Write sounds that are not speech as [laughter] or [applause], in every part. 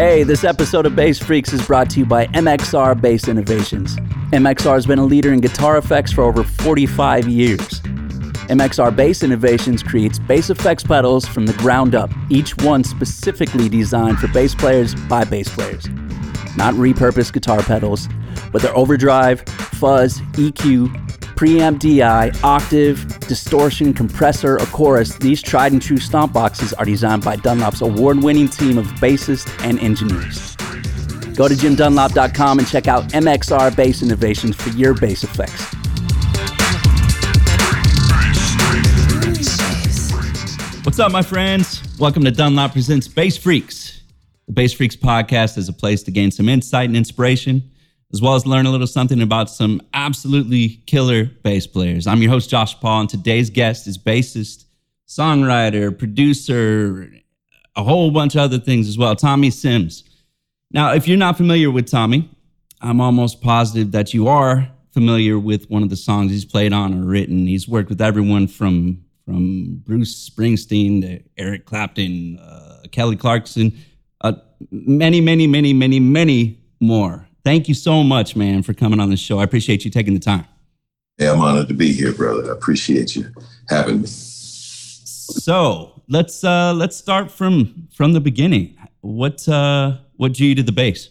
Hey, this episode of Bass Freaks is brought to you by MXR Bass Innovations. MXR has been a leader in guitar effects for over 45 years. MXR Bass Innovations creates bass effects pedals from the ground up, each one specifically designed for bass players by bass players. Not repurposed guitar pedals, but their overdrive, fuzz, EQ, preamp DI, octave, distortion, compressor, or chorus, these tried and true stomp boxes are designed by Dunlop's award winning team of bassists and engineers. Go to jimdunlop.com and check out MXR Bass Innovations for your bass effects. What's up, my friends? Welcome to Dunlop Presents Bass Freaks. The Bass Freaks podcast is a place to gain some insight and inspiration, as well as learn a little something about some absolutely killer bass players. I'm your host, Josh Paul, and today's guest is bassist, songwriter, producer, a whole bunch of other things as well, Tommy Sims. Now, if you're not familiar with Tommy, I'm almost positive that you are familiar with one of the songs he's played on or written. He's worked with everyone from from Bruce Springsteen to Eric Clapton, uh, Kelly Clarkson, uh, many, many, many, many, many more. Thank you so much, man, for coming on the show. I appreciate you taking the time. Yeah, I'm honored to be here, brother. I appreciate you having me. So let's uh, let's start from from the beginning. What uh, what drew you to the bass?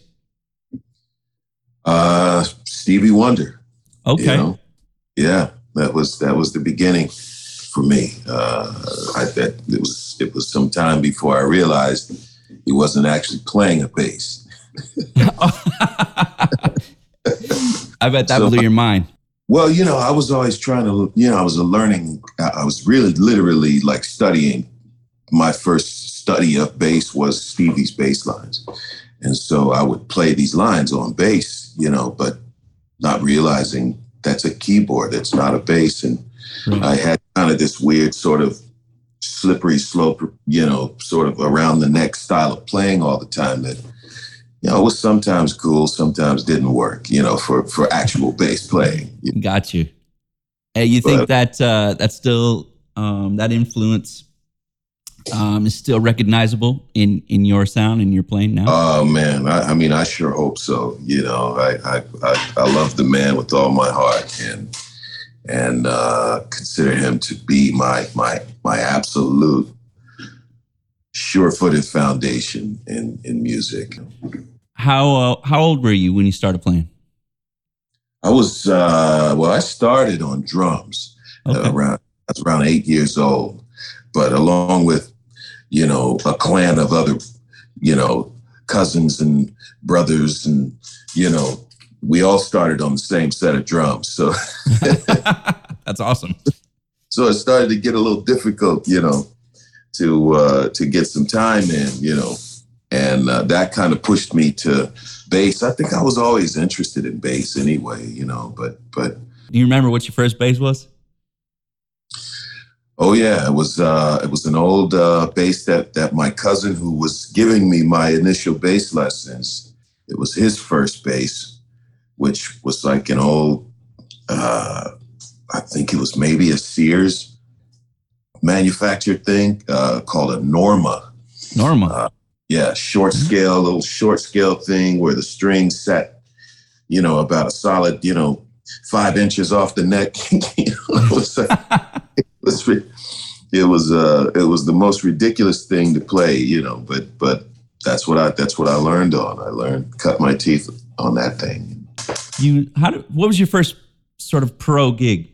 Uh, Stevie Wonder. Okay. You know? Yeah, that was that was the beginning for me. Uh, I that it was it was some time before I realized he wasn't actually playing a bass. I bet that so, blew your mind. Well, you know, I was always trying to, you know, I was a learning, I was really literally like studying. My first study of bass was Stevie's bass lines. And so I would play these lines on bass, you know, but not realizing that's a keyboard, it's not a bass. And right. I had kind of this weird sort of slippery slope, you know, sort of around the neck style of playing all the time that, you know, was sometimes cool, sometimes didn't work, you know, for, for actual bass playing. Got you. Hey, you think but, that uh, that's still um, that influence um, is still recognizable in in your sound and your playing now? Oh man, I, I, mean, I sure hope so. You know, I, I I I love the man with all my heart, and and uh, consider him to be my my my absolute sure-footed foundation in in music. How uh, how old were you when you started playing? I was uh, well. I started on drums okay. uh, around I was around eight years old, but along with you know a clan of other you know cousins and brothers and you know we all started on the same set of drums. So [laughs] that's awesome. So it started to get a little difficult, you know, to uh, to get some time in, you know, and uh, that kind of pushed me to bass. I think I was always interested in bass anyway, you know, but but. Do you remember what your first bass was? Oh yeah, it was uh, it was an old uh, bass that that my cousin who was giving me my initial bass lessons. It was his first bass, which was like an old, uh, I think it was maybe a Sears manufactured thing uh, called a Norma. Norma. Uh, yeah, short mm-hmm. scale, little short scale thing where the string set, you know, about a solid, you know, five inches off the neck. [laughs] it was, it was, it was, uh, it was the most ridiculous thing to play, you know, but, but that's what I, that's what I learned on. I learned, cut my teeth on that thing you how did, what was your first sort of pro gig?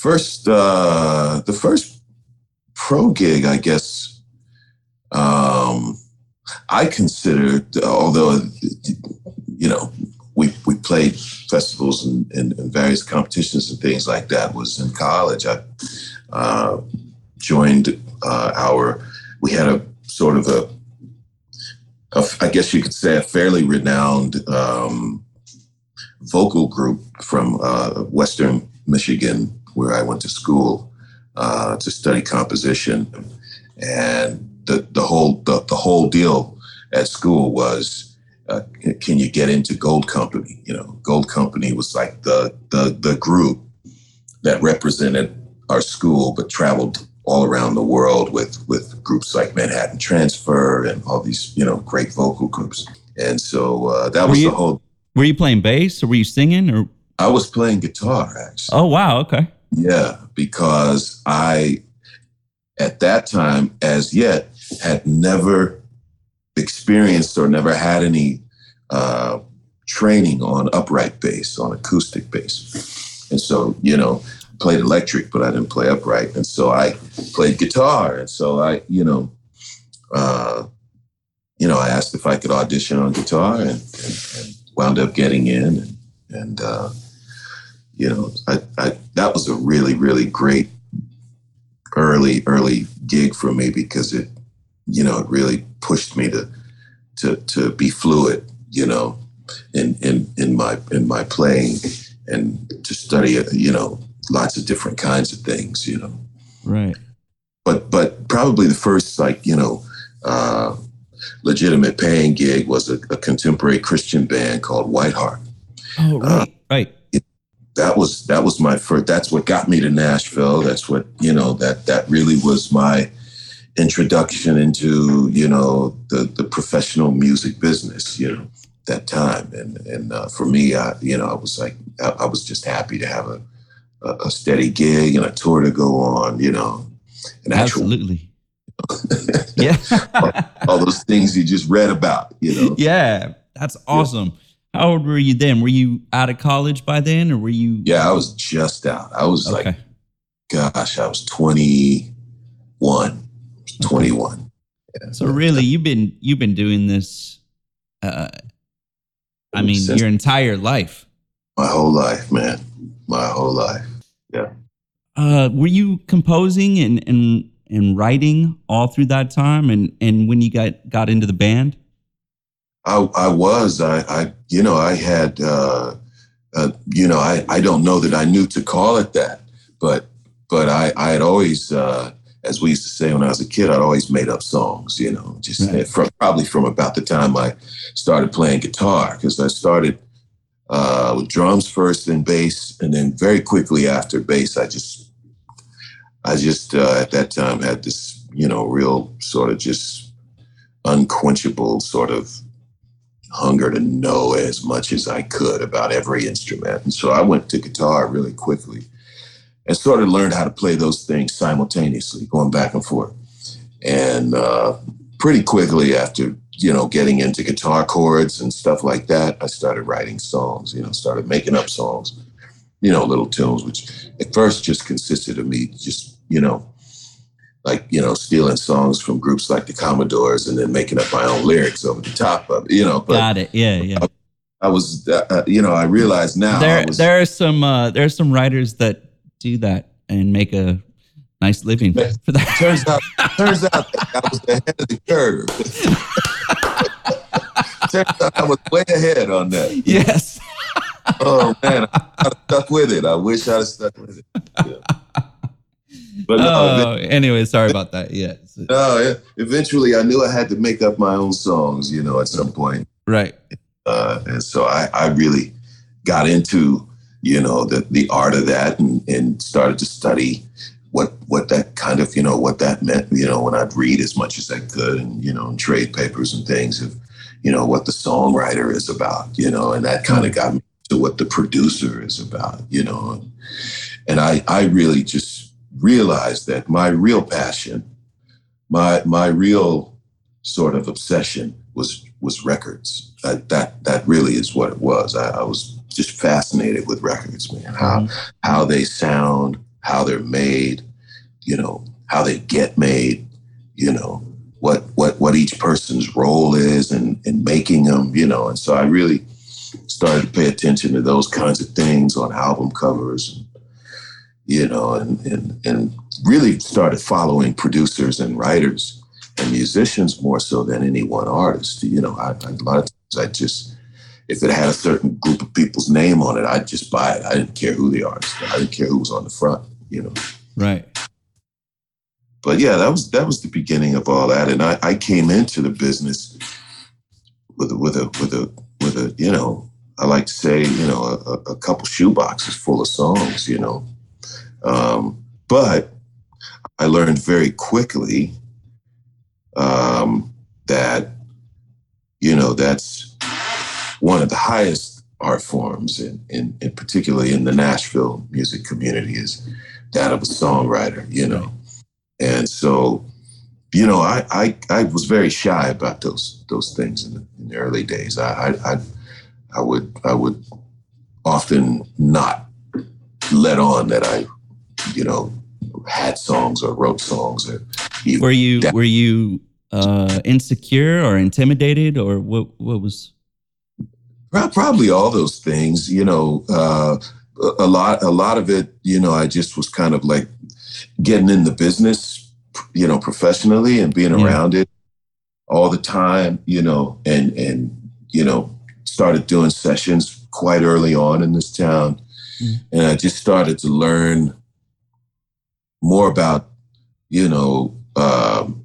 First, uh, the first pro gig, I guess, um, I considered, although you know, we we played festivals and, and, and, various competitions and things like that. Was in college. I uh, joined uh, our. We had a sort of a a, I guess you could say, a fairly renowned um, vocal group from uh, Western Michigan, where I went to school uh, to study composition, and the the whole the, the whole deal at school was, uh, can you get into Gold Company? You know, Gold Company was like the the the group that represented our school, but traveled all around the world with with groups like Manhattan Transfer and all these, you know, great vocal groups. And so uh, that Were was you- the whole. Were you playing bass or were you singing or? I was playing guitar actually. Oh wow, okay. Yeah, because I, at that time, as yet, had never experienced or never had any uh, training on upright bass, on acoustic bass. And so, you know, played electric, but I didn't play upright. And so I played guitar. And so I, you know, uh, you know, I asked if I could audition on guitar and, and, and wound up getting in. And, and uh, you know, I, I that was a really, really great early, early gig for me because it, you know, it really pushed me to to to be fluid, you know, in in in my in my playing and to study, you know, lots of different kinds of things, you know. Right. But but probably the first like you know. Uh, legitimate paying gig was a, a contemporary Christian band called Whiteheart. Oh right, right. That was that was my first that's what got me to nashville that's what you know that that really was my introduction into you know the the professional music business you know that time and and uh, for me i you know i was like I, I was just happy to have a, a a steady gig and a tour to go on you know an actual Absolutely. [laughs] yeah. all those things you just read about you know [laughs] yeah. That's awesome. How old were you then? Were you out of college by then or were you yeah i was just out i was like gosh i was 21 21 So really you've been you've been doing this uh I mean your entire life. My whole life, man. My whole life. Yeah. Uh were you composing and and and writing all through that time and and when you got got into the band? I I was. I I you know, I had uh uh, you know, I, I don't know that I knew to call it that, but but I, I had always uh as we used to say when I was a kid, I'd always made up songs, you know, just Right. from probably from about the time I started playing guitar, because I started uh, with drums first, then bass, and then very quickly after bass, I just, I just uh, at that time had this, you know, real sort of just unquenchable sort of hunger to know as much as I could about every instrument, and so I went to guitar really quickly and sort of learned how to play those things simultaneously, going back and forth. And uh, pretty quickly after, you know, getting into guitar chords and stuff like that, I started writing songs, you know, started making up songs, you know, little tunes, which at first just consisted of me just, you know, like, you know, stealing songs from groups like the Commodores and then making up my own lyrics over the top of it, you know. But got it. Yeah, yeah. I was, uh, uh, you know, I realize now there was, there are some uh there are some writers that do that and make a nice living for that. turns out [laughs] turns out that I was ahead of the curve. [laughs] turns out I was way ahead on that. yes. Oh man, I'd have stuck with it. I wish I'd stuck with it. Yeah. But no, Oh, anyway, sorry about that. Yeah. no, eventually I knew I had to make up my own songs, you know, at some point. Right. Uh, and so I, I really got into, you know, the, the art of that and, and started to study what what that kind of, you know, what that meant, you know, when I'd read as much as I could and, you know, and trade papers and things of, you know, what the songwriter is about, you know, and that kind of got me to what the producer is about, you know. And, and I, I really just realized that my real passion, my my real sort of obsession was was records. That that that really is what it was. I, I was just fascinated with records, man. How mm-hmm. how they sound, how they're made, you know, how they get made, you know, what what what each person's role is in in making them, you know. And so I really started to pay attention to those kinds of things on album covers, and, you know, and and and really started following producers and writers and musicians more so than any one artist. You know, I, I, a lot of times I just, if it had a certain group of people's name on it, I'd just buy it. I didn't care who the artist. I didn't care who was on the front. You know. Right. But yeah, that was that was the beginning of all that, and I, I came into the business with a, with a with a with a you know I like to say you know a, a couple shoe boxes full of songs. You know, um, but I learned very quickly um, that, you know, that's one of the highest art forms, and in, in, in, particularly in the Nashville music community, is that of a songwriter, you know. And so, you know, I, I, I was very shy about those those things in the, in the early days. I, I, I I would I would often not let on that I you know, had songs or wrote songs or. Were you were you uh, insecure or intimidated or what? What was? Probably all those things. You know, uh, a lot a lot of it. You know, I just was kind of like getting in the business you know, professionally and being yeah. around it all the time, you know, and and you know, started doing sessions quite early on in this town. Mm. And I just started to learn more about, you know, um,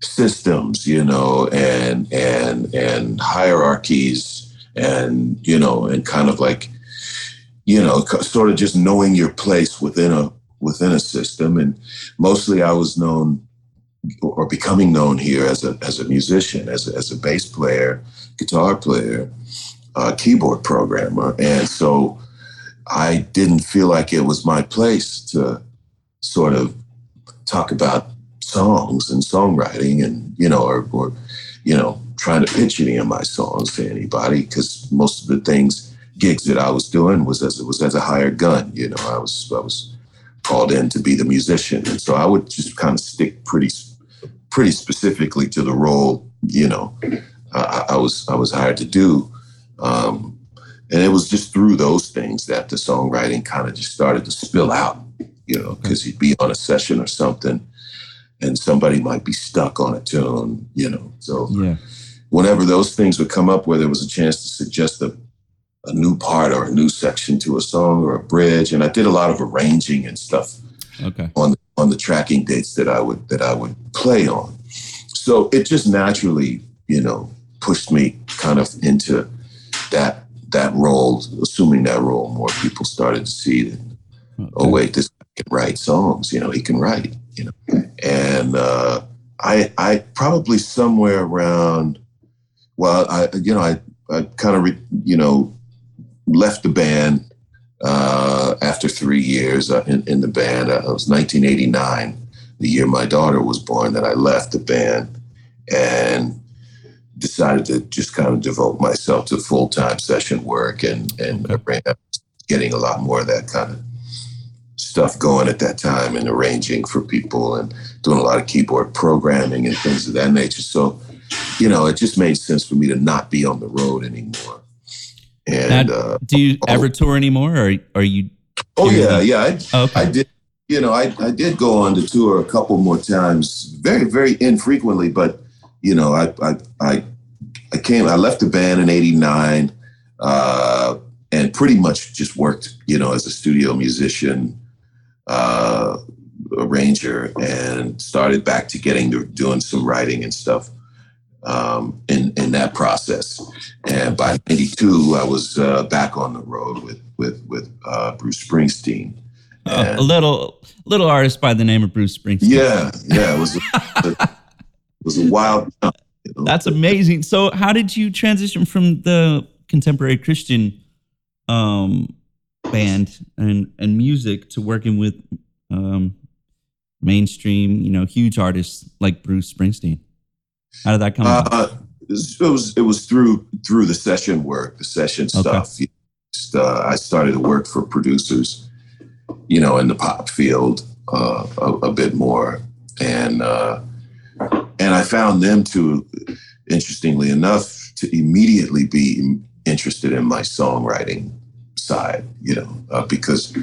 systems, you know, and and and hierarchies and, you know, and kind of like, you know, sort of just knowing your place within a within a system. And mostly I was known or becoming known here as a, as a musician, as a, as a bass player, guitar player, uh, keyboard programmer. And so I didn't feel like it was my place to sort of talk about songs and songwriting and, you know, or, or you know, trying to pitch any of my songs to anybody because most of the things, gigs that I was doing was as it was as a hired gun. You know, I was I was called in to be the musician. And so I would just kind of stick pretty, pretty specifically to the role, you know, I, I was, I was hired to do. Um, and it was just through those things that the songwriting kind of just started to spill out, you know, because he'd be on a session or something and somebody might be stuck on a tune, you know. So yeah. whenever those things would come up where there was a chance to suggest a a new part or a new section to a song or a bridge, and I did a lot of arranging and stuff okay. on on the tracking dates that I would that I would play on. So it just naturally, you know, pushed me kind of into that that role, assuming that role. More people started to see that. Oh, okay. Oh wait, this can write songs. You know, he can write. You know, and uh, I I probably somewhere around. Well, I you know I I kind of re, you know left the band uh, after three years uh, in, in, the band. Uh, it was 1989, the year my daughter was born, that I left the band and decided to just kind of devote myself to full time session work and and getting a lot more of that kind of stuff going at that time and arranging for people and doing a lot of keyboard programming and things of that nature. So, you know, it just made sense for me to not be on the road anymore. And now, uh, do you ever tour anymore, or are you? Oh yeah, yeah. I, oh, okay. I did. You know, I, I did go on to tour a couple more times, very very infrequently, but you know, I I I, I came. I left the band in '89, uh, and pretty much just worked, you know, as a studio musician, uh, arranger, and started back to getting to doing some writing and stuff um, in in that process. And by '92, I was uh, back on the road with with with uh, Bruce Springsteen. Uh, a little little artist by the name of Bruce Springsteen. Yeah, yeah, it was a, it was a wild. You know? That's amazing. So, how did you transition from the contemporary Christian um, band and and music to working with um, mainstream, you know, huge artists like Bruce Springsteen? How did that come? Uh, it was it was through through the session work, the session stuff. Okay. Just, uh, I started to work for producers, you know, in the pop field uh, a, a, bit more, and uh, and I found them to, interestingly enough, to immediately be interested in my songwriting side. You know, uh, because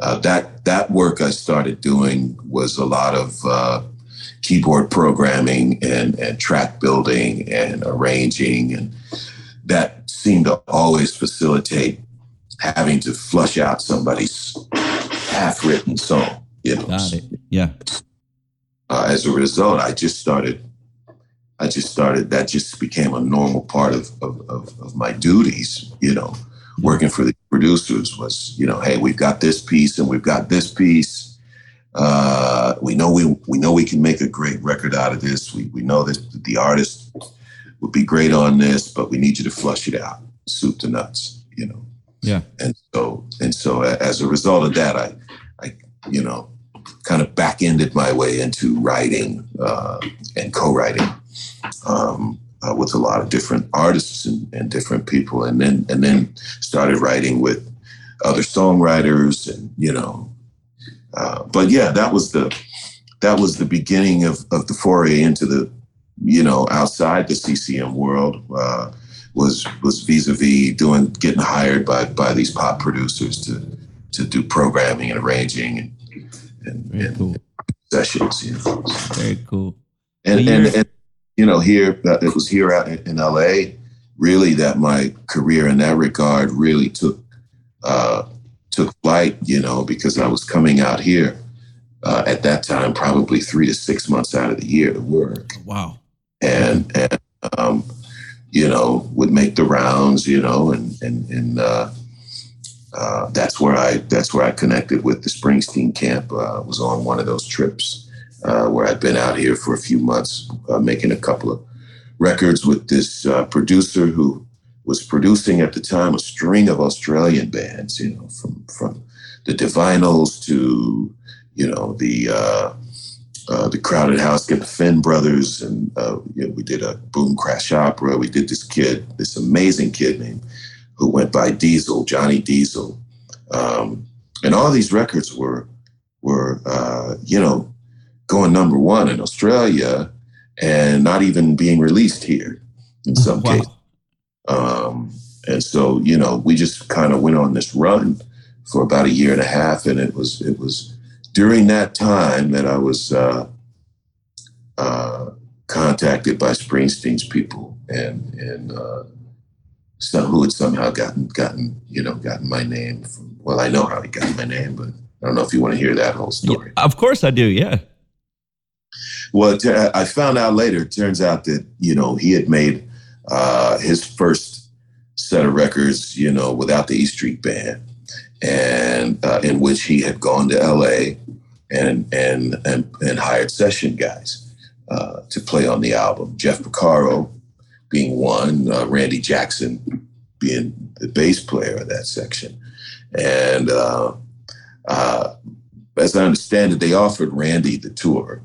uh, that that work I started doing was a lot of keyboard programming and, and track building and arranging. And that seemed to always facilitate having to flush out somebody's half written song. You know? Got it. Yeah. Uh, as a result, I just started. I just started. That just became a normal part of of, of, of my duties. You know, working for the producers was, you know, hey, we've got this piece and we've got this piece uh, we know we we know we can make a great record out of this. We we know that the artist would be great on this, but we need you to flush it out, soup to nuts, you know. Yeah. And so and so as a result of that, I, I you know, kind of back ended my way into writing uh, and co-writing um, uh, with a lot of different artists and, and different people, and then and then started writing with other songwriters, and you know, uh, but yeah, that was the that was the beginning of of the foray into the you know outside the CCM world. Uh, was was vis-a-vis doing getting hired by by these pop producers to to do programming and arranging and and, and cool. sessions. You know. Very cool. And, and, and you know here it was here out in LA really that my career in that regard really took uh, took flight. You know because I was coming out here. Uh, at that time, probably three to six months out of the year to work. Wow. And and um, you know, would make the rounds, you know, and and and uh, uh, that's where I that's where I connected with the Springsteen camp. Uh, was on one of those trips uh, where I'd been out here for a few months, uh, making a couple of records with this uh, producer who was producing at the time a string of Australian bands, you know, from from the Divinyls to you know the uh, the Crowded House, get the Finn brothers, and uh, you know, we did a Boom Crash Opera. We did this kid, this amazing kid named who went by Diesel, Johnny Diesel, um, and all these records were were uh, you know going number one in Australia and not even being released here in some wow. cases. Um, and so you know we just kind of went on this run for about a year and a half, and it was it was during that time that I was uh, uh, contacted by Springsteen's people and and uh, some who had somehow gotten gotten you know gotten my name from. Well, I know how he got my name, but I don't know if you want to hear that whole story. Yeah, of course, I do. Yeah. Well, I found out later. It turns out that you know he had made uh, his first set of records, you know, without the E Street Band, and uh, in which he had gone to L.A. and and and, and hired session guys uh, to play on the album. Jeff Porcaro being one, uh, Randy Jackson being the bass player of that section, and uh, uh, as I understand it, they offered Randy the tour,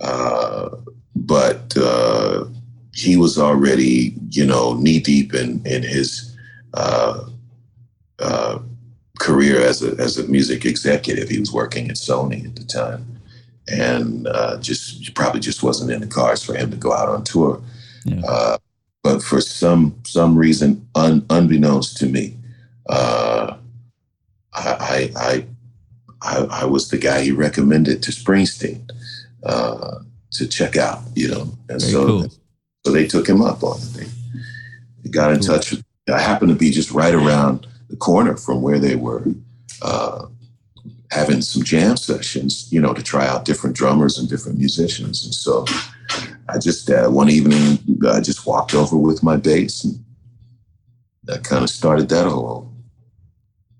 uh, but he was already, you know, knee deep in in his uh, uh, career as a as a music executive. He was working at Sony at the time, and uh, just probably just wasn't in the cards for him to go out on tour. Yeah. Uh, but for some some reason, un, unbeknownst to me, uh, I, I, I I was the guy he recommended to Springsteen uh, to check out. You know, and Very so cool. so they took him up on it. They, they got in cool. touch with. I happened to be just right around the corner from where they were uh, having some jam sessions, you know, to try out different drummers and different musicians. And so I just, uh, one evening, I just walked over with my bass and that kind of started that whole,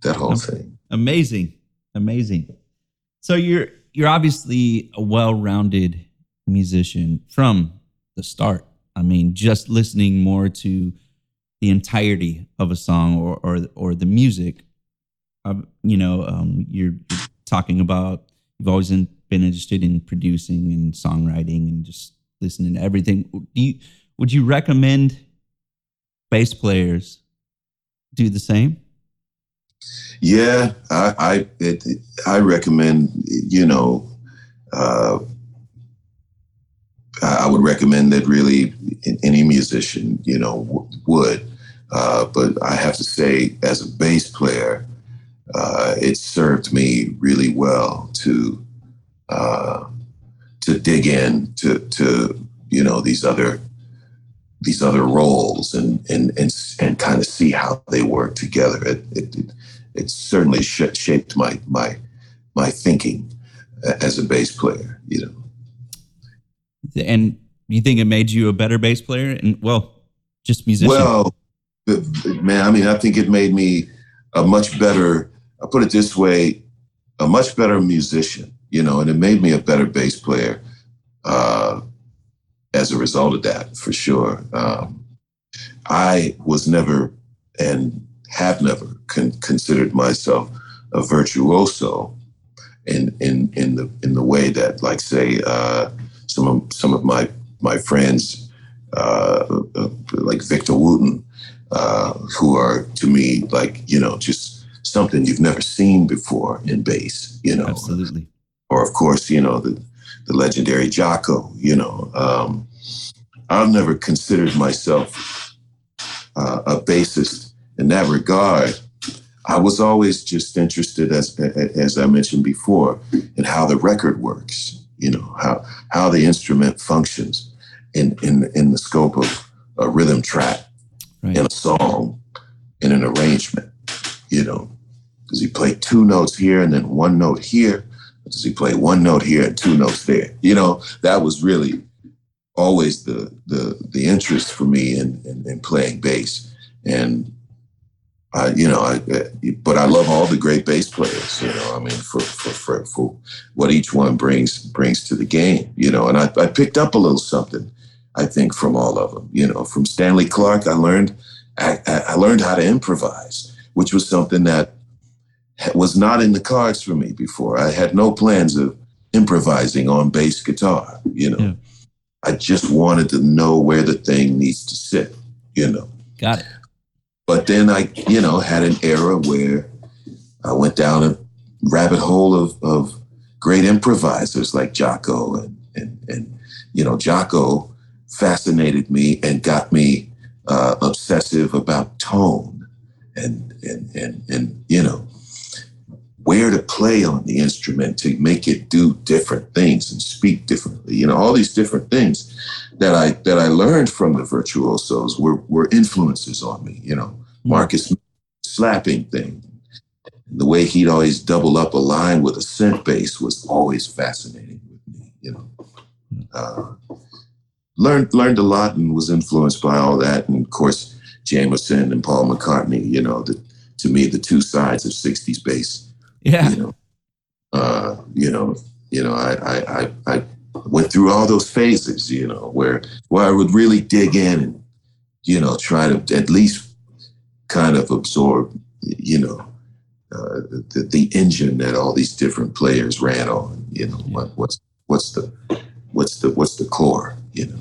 that whole thing. Amazing. Amazing. So you're, you're obviously a well-rounded musician from the start. I mean, just listening more to the entirety of a song or or, or the music. Um, you know, um, you're, talking about you've always been interested in producing and songwriting and just listening to everything. Do you, would you recommend bass players do the same? Yeah, I I, it, I recommend you know. Uh, I would recommend that really any musician, you know, w- would. Uh, but I have to say, as a bass player, uh, it served me really well to uh, to dig in to to you know these other these other roles and and and, and kind of see how they work together. It it, it certainly sh- shaped my my my thinking as a bass player. You know. And you think it made you a better bass player? And well, just musician. Well, man, I mean, I think it made me a much better, I put it this way, a much better musician, you know, and it made me a better bass player. Uh, as a result of that, for sure. Um, I was never and have never con- considered myself a virtuoso in in in the in the way that, like, say, uh, some of some of my my friends, uh, uh, like Victor Wooten, uh, who are to me like you know just something you've never seen before in bass. You know, absolutely. Or of course, you know the the legendary Jaco. You know, um, I've never considered myself uh, a bassist in that regard. I was always just interested, as as I mentioned before, in how the record works. You know how how the instrument functions in in in the scope of a rhythm track right. in a song in an arrangement. You know, does he play two notes here and then one note here? does he play one note here and two notes there? You know, that was really always the the the interest for me in in, in playing bass. And I, you know, I, but I love all the great bass players. You know, I mean, for for for, for what each one brings brings to the game. You know, and I, I picked up a little something, I think, from all of them. You know, from Stanley Clarke, I learned I, I learned how to improvise, which was something that was not in the cards for me before. I had no plans of improvising on bass guitar. You know, yeah. I just wanted to know where the thing needs to sit. You know, got it. But then I, you know, had an era where I went down a rabbit hole of, of great improvisers like Jaco and, and, and, you know, Jaco fascinated me and got me uh, obsessive about tone and, and, and, and, you know, where to play on the instrument to make it do different things and speak differently. You know, all these different things that I that I learned from the virtuosos were were influences on me. You know. Marcus slapping thing, the way he'd always double up a line with a synth bass was always fascinating with me. You know, uh, learned learned a lot and was influenced by all that, and of course Jamerson and Paul McCartney. You know, the, to me the two sides of '60s bass yeah. You know, uh, you know, you know, I, I, I, went through all those phases, you know, where, where I would really dig in and, you know, try to at least kind of absorb, you know, uh, the, the engine that all these different players ran on, you know, what, what's, what's the, what's the, what's the core, you know,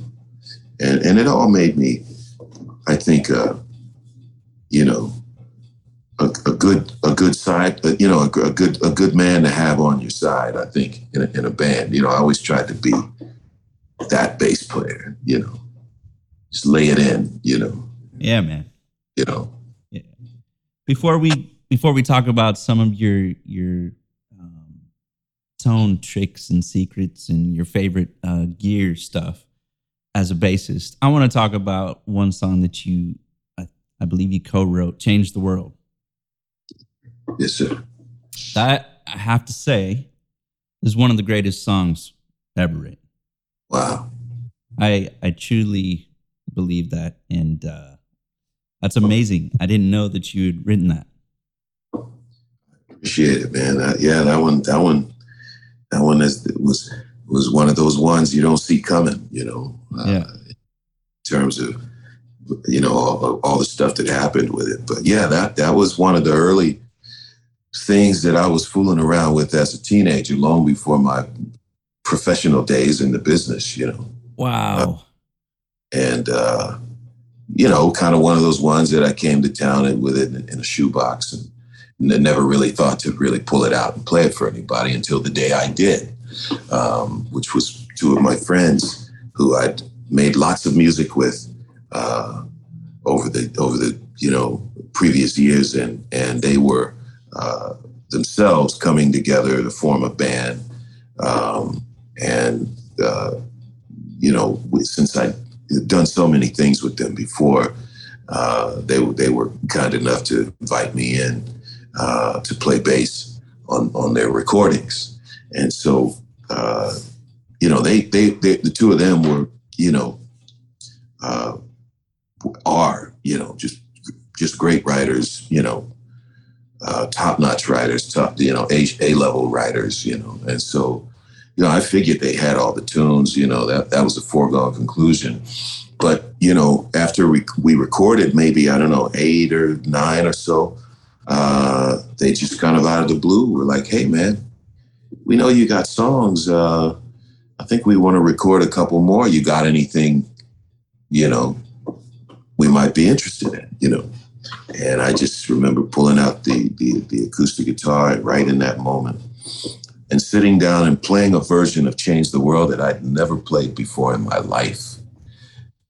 and, and it all made me, I think, uh, you know, a, a good a good side, you know, a, a, good a good man to have on your side. I think in a, in a band, you know, I always tried to be that bass player. You know, just lay it in. You know. Yeah, man. You know. Before we before we talk about some of your your um, tone tricks and secrets and your favorite uh, gear stuff as a bassist, I want to talk about one song that you I, I believe you co-wrote, "Change the World." Yes, sir. That I have to say is one of the greatest songs ever written. Wow. I I truly believe that, and uh, that's amazing. I didn't know that you had written that. Appreciate it, man. Uh, yeah, that one, that one, that one is was was one of those ones you don't see coming. You know, uh, yeah. In terms of you know all, all the stuff that happened with it, but yeah, that that was one of the early things that I was fooling around with as a teenager long before my professional days in the business, you know. Wow. Uh, and, uh, you know, kind of one of those ones that I came to town with it in, a shoebox and, and never really thought to really pull it out and play it for anybody until the day I did, um, which was two of my friends who I'd made lots of music with uh, over the over the you know previous years, and and they were uh, themselves coming together to form a band. Um, and, uh, you know, since I'd done so many things with them before, uh, they, they were kind enough to invite me in uh, to play bass on, on their recordings. And so, uh, you know, they, they, they, the two of them were, you know, are, you know, just just great writers, you know, uh, top-notch writers, top you know A A level writers, you know, and so you know, I figured they had all the tunes. You know, that that was a foregone conclusion. But you know, after we we recorded maybe I don't know eight or nine or so, uh, they just kind of out of the blue were like, "Hey, man, we know you got songs. Uh, I think we want to record a couple more. You got anything? You know, we might be interested in. You know." And I just remember pulling out the, the, the acoustic guitar right in that moment and sitting down and playing a version of Change the World that I'd never played before in my life.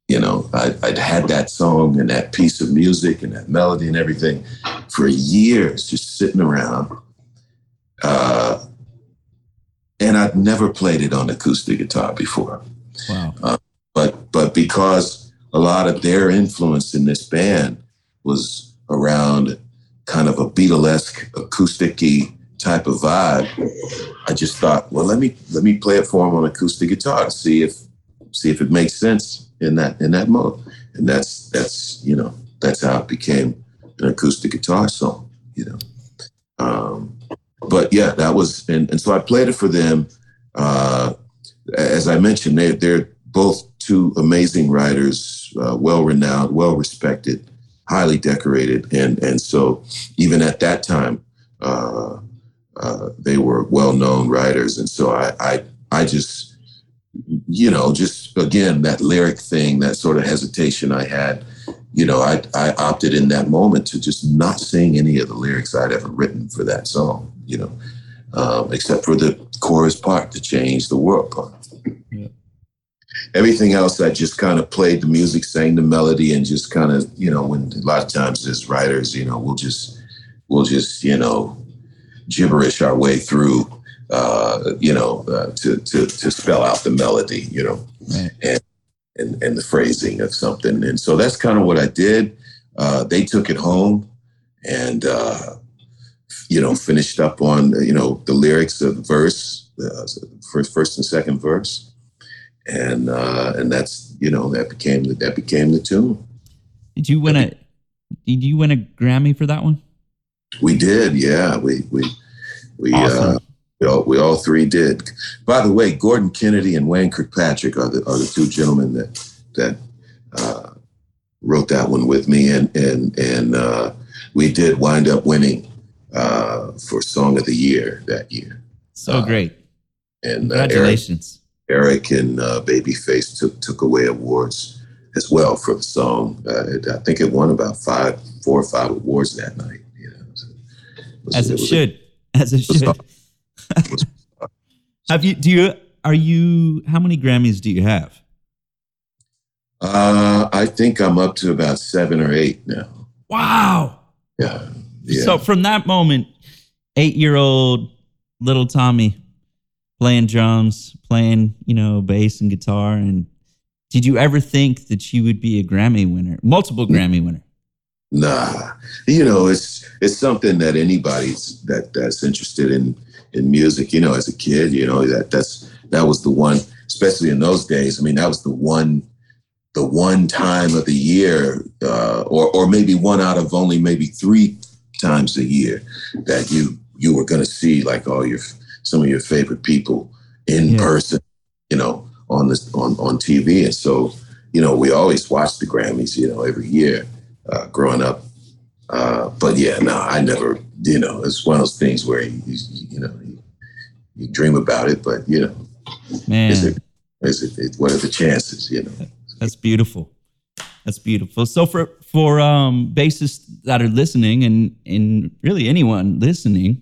You know, I, would had that song and that piece of music and that melody and everything for years, just sitting around. Uh, and I'd never played it on acoustic guitar before. Wow. Uh, but but because a lot of their influence in this band was around kind of a Beatlesque acoustic type of vibe, I just thought, well, let me let me play it for him on acoustic guitar to see if see if it makes sense in that in that mode. And that's that's you know that's how it became an acoustic guitar song. You know, um, but yeah, that was and, and so I played it for them. Uh, as I mentioned, they they're both two amazing writers, uh, well renowned, well respected, highly decorated, and and so even at that time. Uh, uh, they were well-known writers, and so I, I, I just, you know, just again that lyric thing, that sort of hesitation I had, you know, I, I opted in that moment to just not sing any of the lyrics I'd ever written for that song, you know, um, except for the chorus part, the change the world part. Yeah. Everything else, I just kind of played the music, sang the melody, and just kind of, you know, when a lot of times as writers, you know, we'll just, we'll just, you know, gibberish our way through, uh, you know, uh, to, to, to spell out the melody, you know, right. and, and, and the phrasing of something. And so that's kind of what I did. Uh, they took it home and, uh, you know, finished up on, you know, the lyrics of the verse, uh, first, first and second verse. And, uh, and that's, you know, that became the, that became the tune. Did you win a, did you win a Grammy for that one? We did, yeah. We we we uh, awesome. uh, we all, we all three did. By the way, Gordon Kennedy and Wayne Kirkpatrick are the are the two gentlemen that that uh, wrote that one with me, and and and uh, we did wind up winning uh, for Song of the Year that year. So uh, great! And congratulations, Eric, Eric and Babyface took took away awards as well for the song. I think it won about five, four or five awards that night as it, it should, a, as it should. have you? Do you? Are you? How many Grammys do you have? Uh, I think I'm up to about seven or eight now. Wow. Yeah. yeah. So from that moment, eight-year-old little Tommy playing drums, playing you know bass and guitar, and did you ever think that you would be a Grammy winner, multiple Grammy winner? Nah, you know, it's it's something that anybody's that that's interested in in music. You know, as a kid, you know that that's that was the one, especially in those days. I mean, that was the one the one time of the year, uh, or or maybe one out of only maybe three times a year that you you were going to see like all your some of your favorite people in yeah. person. You know, on this on on TV, and so you know we always watch the Grammys. You know, every year uh, growing up. Uh, but yeah, no, I never, you know, it's one of those things where you, you, you know, you, you, dream about it, but you know, man, is it, is it, what are the chances, you know? That's beautiful. That's beautiful. So for, for, um, bassists that are listening and, and really anyone listening,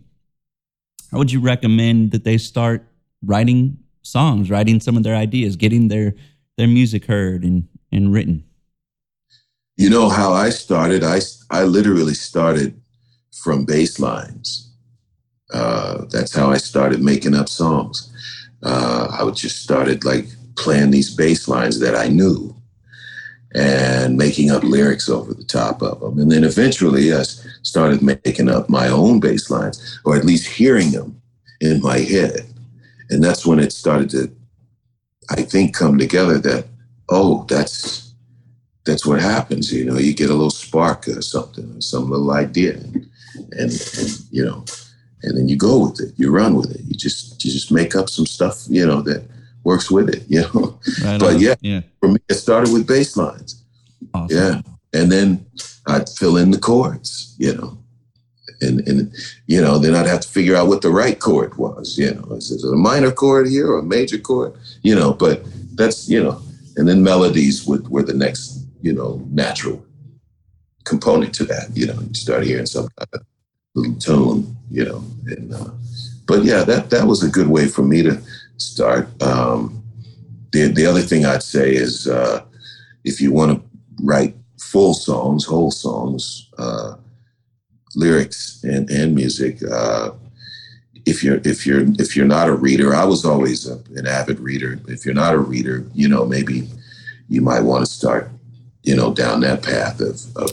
how would you recommend that they start writing songs, writing some of their ideas, getting their, their music heard and, and written? You know how I started? I, I literally started from bass lines. Uh, that's how I started making up songs. Uh, I would just started like playing these bass lines that I knew and making up lyrics over the top of them. And then eventually I started making up my own bass lines, or at least hearing them in my head. And that's when it started to, I think, come together that, oh, that's that's what happens. You know, you get a little spark or something, or some little idea, and, and, and you know, and then you go with it. You run with it. You just you just make up some stuff, you know, that works with it. [laughs] You know, right but yeah, yeah, for me, it started with bass lines. Awesome. Yeah, and then I'd fill in the chords. You know, and and you know then I'd have to figure out what the right chord was. You know, is it a minor chord here or a major chord? You know, but that's you know, and then melodies would were the next you know natural component to that. You know, you start hearing some kind of little tone. You know, and uh, but yeah, that that was a good way for me to start. Um, the the other thing I'd say is uh, if you want to write full songs, whole songs. Uh, lyrics and, and music. Uh, if you're if you're if you're not a reader, I was always a, an avid reader. If you're not a reader, you know maybe you might want to start, you know, down that path of of.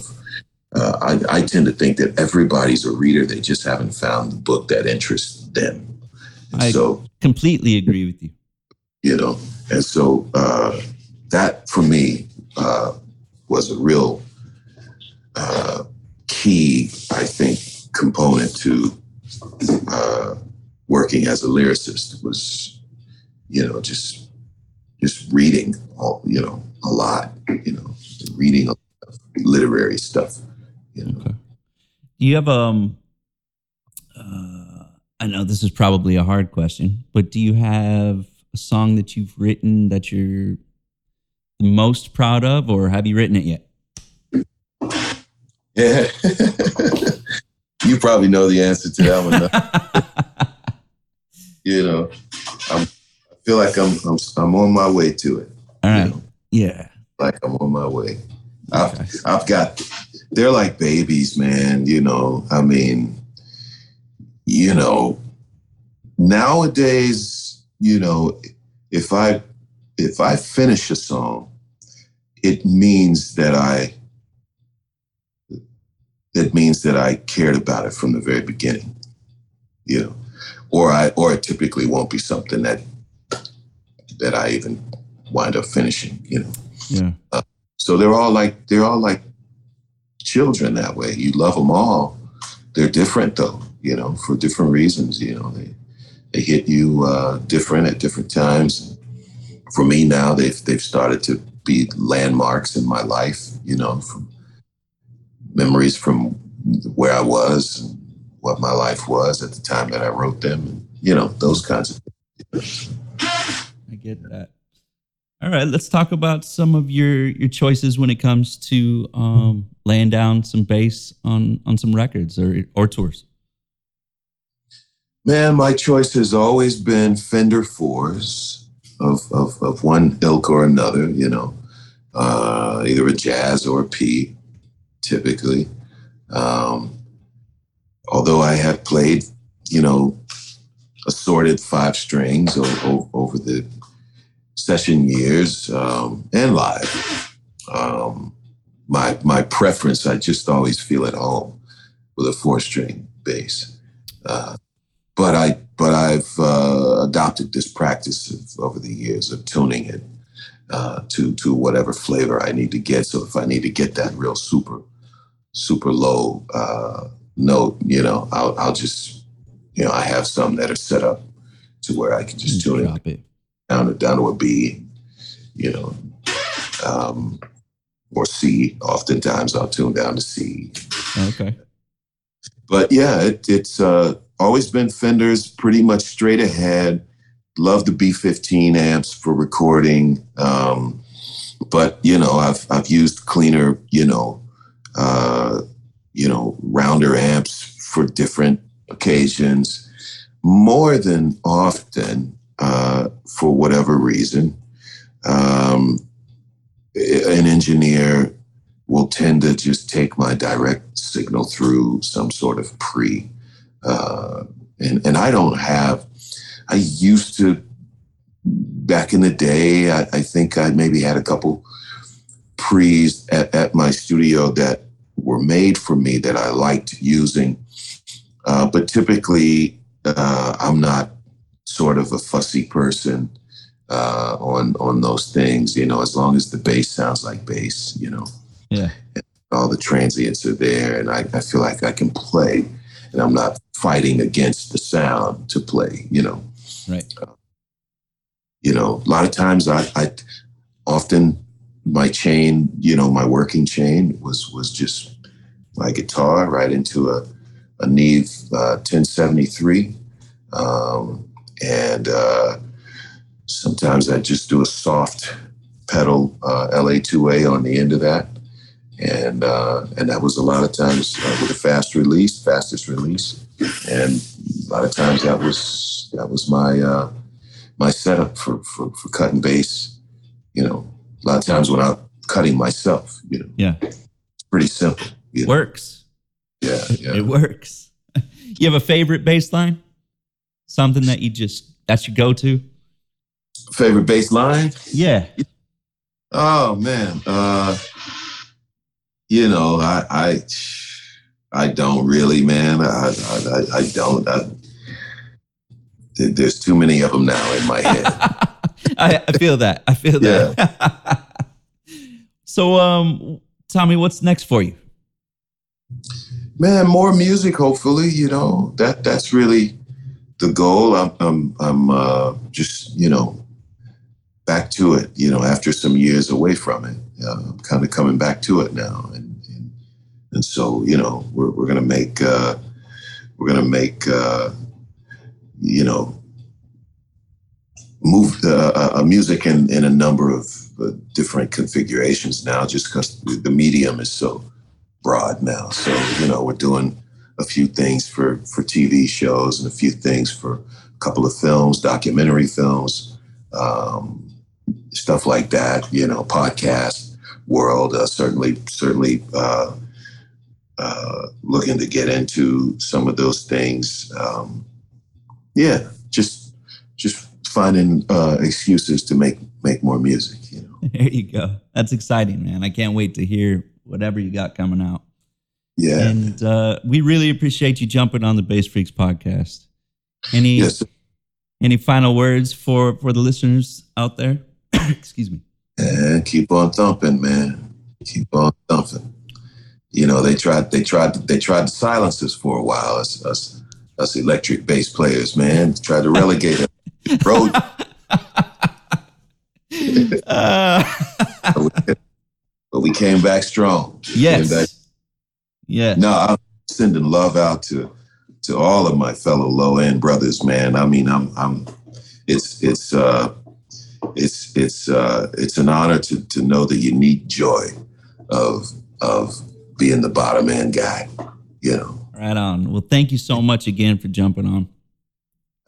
Uh, I, I tend to think that everybody's a reader. They just haven't found the book that interests them. And I so completely agree with you. You know, and so uh, that for me uh, was a real uh, key, I think, component to uh, working as a lyricist was, you know, just just reading, all, you know, a lot, you know, reading literary stuff. You know. Okay. Do you have um? Uh, I know this is probably a hard question, but do you have a song that you've written that you're the most proud of, or have you written it yet? Yeah. [laughs] you probably know the answer to that one. [laughs] you know, I'm, I feel like I'm, I'm I'm on my way to it. All right. You know? Yeah. Like I'm on my way. I've okay. I've got they're like babies, man. You know, I mean, you know, nowadays, you know, if I if I finish a song, it means that I that means that I cared about it from the very beginning, you know, or I or it typically won't be something that that I even wind up finishing, you know. Yeah. Uh, so they're all like they're all like children that way. You love them all. They're different though, you know, for different reasons. You know, they they hit you uh, different at different times. For me now, they've they've started to be landmarks in my life. You know, from memories from where I was and what my life was at the time that I wrote them. And, you know, those kinds of things. I get that. All right, let's talk about some of your your choices when it comes to um, laying down some bass on on some records or or tours. Man, my choice has always been Fender fours of of, of one ilk or another. You know, uh, either a jazz or a P typically. Um, although I have played, you know, assorted five strings over, over the session years um, and live. Um, my my preference, I just always feel at home with a four string bass. Uh, but I but I've uh, adopted this practice of, over the years of tuning it uh, to to whatever flavor I need to get. So if I need to get that real super super low uh, note, you know, I'll, I'll just, you know, I have some that are set up to where I can just tune it, it, down to down to a B, you know, um, or C. Oftentimes I'll tune down to C. Okay. But yeah, it, it's uh, always been Fenders, pretty much straight ahead. Love the B15 amps for recording. Um, but you know, I've I've used cleaner, you know, uh, you know, rounder amps for different occasions. More than often, uh, for whatever reason, um, an engineer will tend to just take my direct signal through some sort of pre. Uh, and, and I don't have, I used to, back in the day, I, I think I maybe had a couple pre's at, at my studio that were made for me that I liked using. Uh, but typically, uh, I'm not sort of a fussy person uh, on on those things. You know, as long as the bass sounds like bass, you know, yeah, all the transients are there, and I, I feel like I can play. and I'm not fighting against the sound to play. You know, right. you know, a lot of times I, I often my chain, you know, my working chain was was just my guitar right into a a Neve uh, 1073, um, and uh, sometimes I just do a soft pedal uh, LA2A on the end of that, and uh, and that was a lot of times uh, with a fast release, fastest release, and a lot of times that was that was my uh, my setup for, for for cutting bass. You know, a lot of times when I'm cutting myself, you know, Yeah. it's pretty simple. You know? Works. Yeah, yeah. It works. [laughs] You have a favorite bass line? Something that you just that's your go-to? Favorite bass line? Yeah. Oh man, uh, you know, I, I, I don't really, man. I, I, I- don't. I, there's too many of them now in my head. [laughs] I, I feel that. I feel that. Yeah. [laughs] so um me what's next for you? man, more music. Hopefully, you know that that's really the goal. I'm, I'm, I'm uh, just, you know, back to it. You know, after some years away from it, uh, I'm kind of coming back to it now, and and, and so you know, we're we're gonna make uh, we're gonna make uh, you know move uh, uh, music in in a number of uh, different configurations now, just because the medium is so broad now. So you know, we're doing a few things for for TV shows and a few things for a couple of films, documentary films, um, stuff like that. You know, podcast world. Uh, certainly, certainly uh, uh, looking to get into some of those things. Um, yeah, just just finding uh, excuses to make make more music. You know. [laughs] There you go. That's exciting, man. I can't wait to hear whatever you got coming out. Yeah. And uh, we really appreciate you jumping on the Bass Freaks podcast. Any yes. any final words for for the listeners out there? [coughs] Excuse me. And keep on thumping, man. Keep on thumping. You know, they tried they tried they tried to silence us for a while, us us, us electric bass players, man. Tried to relegate us. [laughs] Road Uh, [laughs] but we came back strong. We came back- yes. Yeah. No, I'm sending love out to to all of my fellow low end brothers, man. I mean, I'm I'm it's it's uh it's it's uh it's an honor to to know the unique joy of of being the bottom end guy. You know, Right on. Well, thank you so much again for jumping on.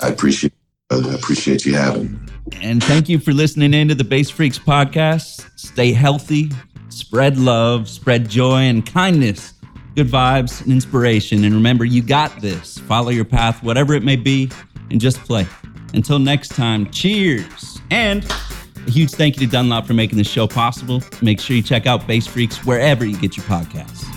I appreciate I appreciate you having me. And thank you for listening in to the Bass Freaks podcast. Stay healthy, spread love, spread joy and kindness, good vibes and inspiration. And remember, you got this. Follow your path, whatever it may be, and just play. Until next time, cheers. And a huge thank you to Dunlop for making this show possible. Make sure you check out Bass Freaks wherever you get your podcasts.